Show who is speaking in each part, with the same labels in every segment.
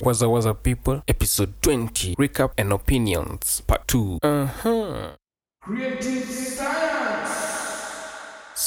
Speaker 1: What's Waza people? Episode 20 Recap and Opinions, Part 2. Uh huh.
Speaker 2: Creative science.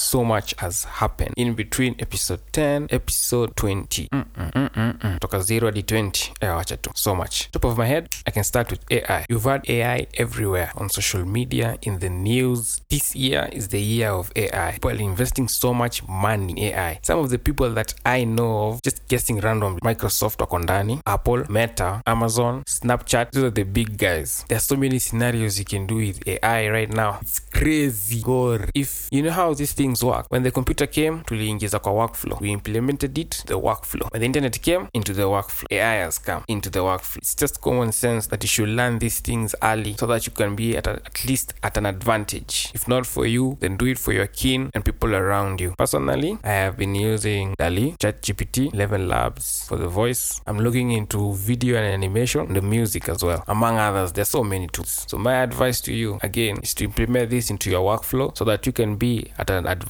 Speaker 1: So much has happened in between episode 10, episode 20. Mm-mm-mm-mm. Toka 0 hadi 20. Eh, wacha tu. So much. Top of my head, I can start with AI. You've had AI everywhere on social media, in the news. This year is the year of AI. People investing so much money in AI. Some of the people that I know of, just guessing random, Microsoft wako Apple, Meta, Amazon, Snapchat, those are the big guys. There are so many scenarios you can do with AI right now. It's crazy. Gore. If you know how these things work, when the computer came, tuliingiza kwa workflow. We implemented it, the workflow. When the internet came, into the workflow. AI has come into the workflow. It's just common sense that you should learn these things early so that you can be at, a, at least at an advantage. If not for you, then do it for your kin and people around you. Personally, I have been using DALL-E, ChatGPT, ElevenLabs for the voice. I'm looking into video and animation, the music as well. Among others, there's so many tools. So my advice to you, again, is to implement this into your workflow so that you can be at an advantage.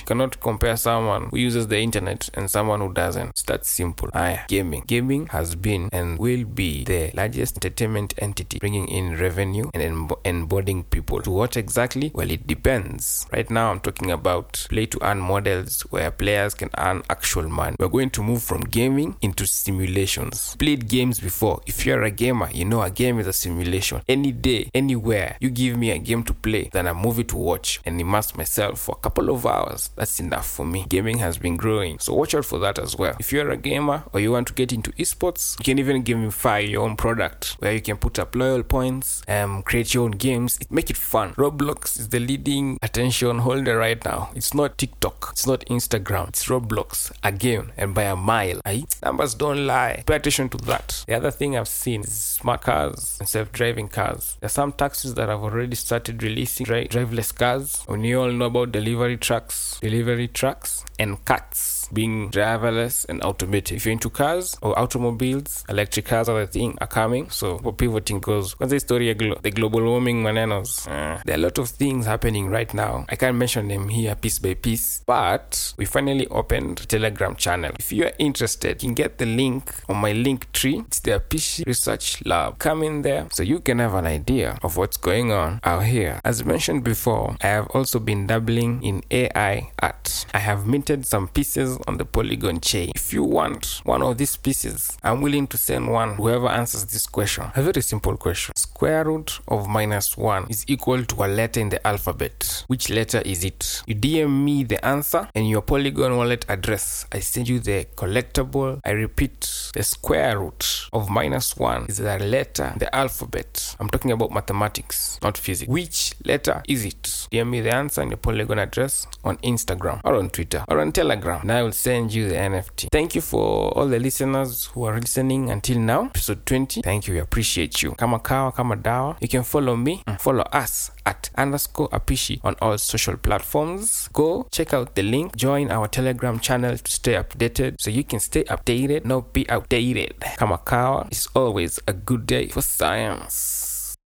Speaker 1: You cannot compare someone who uses the internet and someone who doesn't. It's that simple. Gaming. Gaming has been and will be the largest entertainment entity bringing in revenue and emb- people. To what exactly? Well, it depends. Right now, I'm talking about play to earn models where players can earn actual money. We're going to move from gaming into simulations. Played games before. If you're a gamer, you know a game is a simulation. Any day, anywhere, you give me a game to play, then a movie to watch and immerse myself for a couple of hours. That's enough for me. Gaming has been growing, so watch out for that as well. If you're a gamer or you want to get into esports, you can even gamify your own product where you can put up loyal points, um, create your own games, make it fun. Roblox is the leading attention holder right now. It's not TikTok, it's not Instagram, it's Roblox, again and by a mile. Aye? Numbers don't lie. Pay attention to that. The other thing I've seen is smart cars and self-driving cars. There are some taxis that have already started releasing dri- driverless cars. And you all know about delivery trucks, delivery trucks, and cats being driverless and automated. If you're into cars or automobiles, electric cars are the thing are coming. So for pivoting goes, what's the story of glo- the global warming manenos? Uh, there are a lot of things happening right now. I can't mention them here piece by piece, but we finally opened Telegram channel. If you are interested, you can get the link on my Linktree. It's the APICI Research Lab. Come in there so you can have an idea of what's going on out here. As mentioned before, I have also been dabbling in AI art. I have minted some pieces on the Polygon chain. If you want one of these pieces, I'm willing to send one whoever answers this question. A very simple question. Square root of minus 1 is equal to a letter in the alphabet. Which letter is it? You DM me the answer and your Polygon wallet address. I send you the collectible. I repeat, the square root of minus 1 is a letter in the alphabet. I'm talking about mathematics, not physics. Which letter is it? DM me the answer and your Polygon address on Instagram or on Twitter or on Telegram, and I will send you the NFT. Thank you for all the listeners who are listening until now, episode 20. Thank you, we appreciate you. Kama kawa, kama dawa. You can follow me, follow us at underscore apici on all social platforms. Go check out the link, join our Telegram channel to stay updated so you can stay updated, not be outdated. Kama kawa is always a good day for science.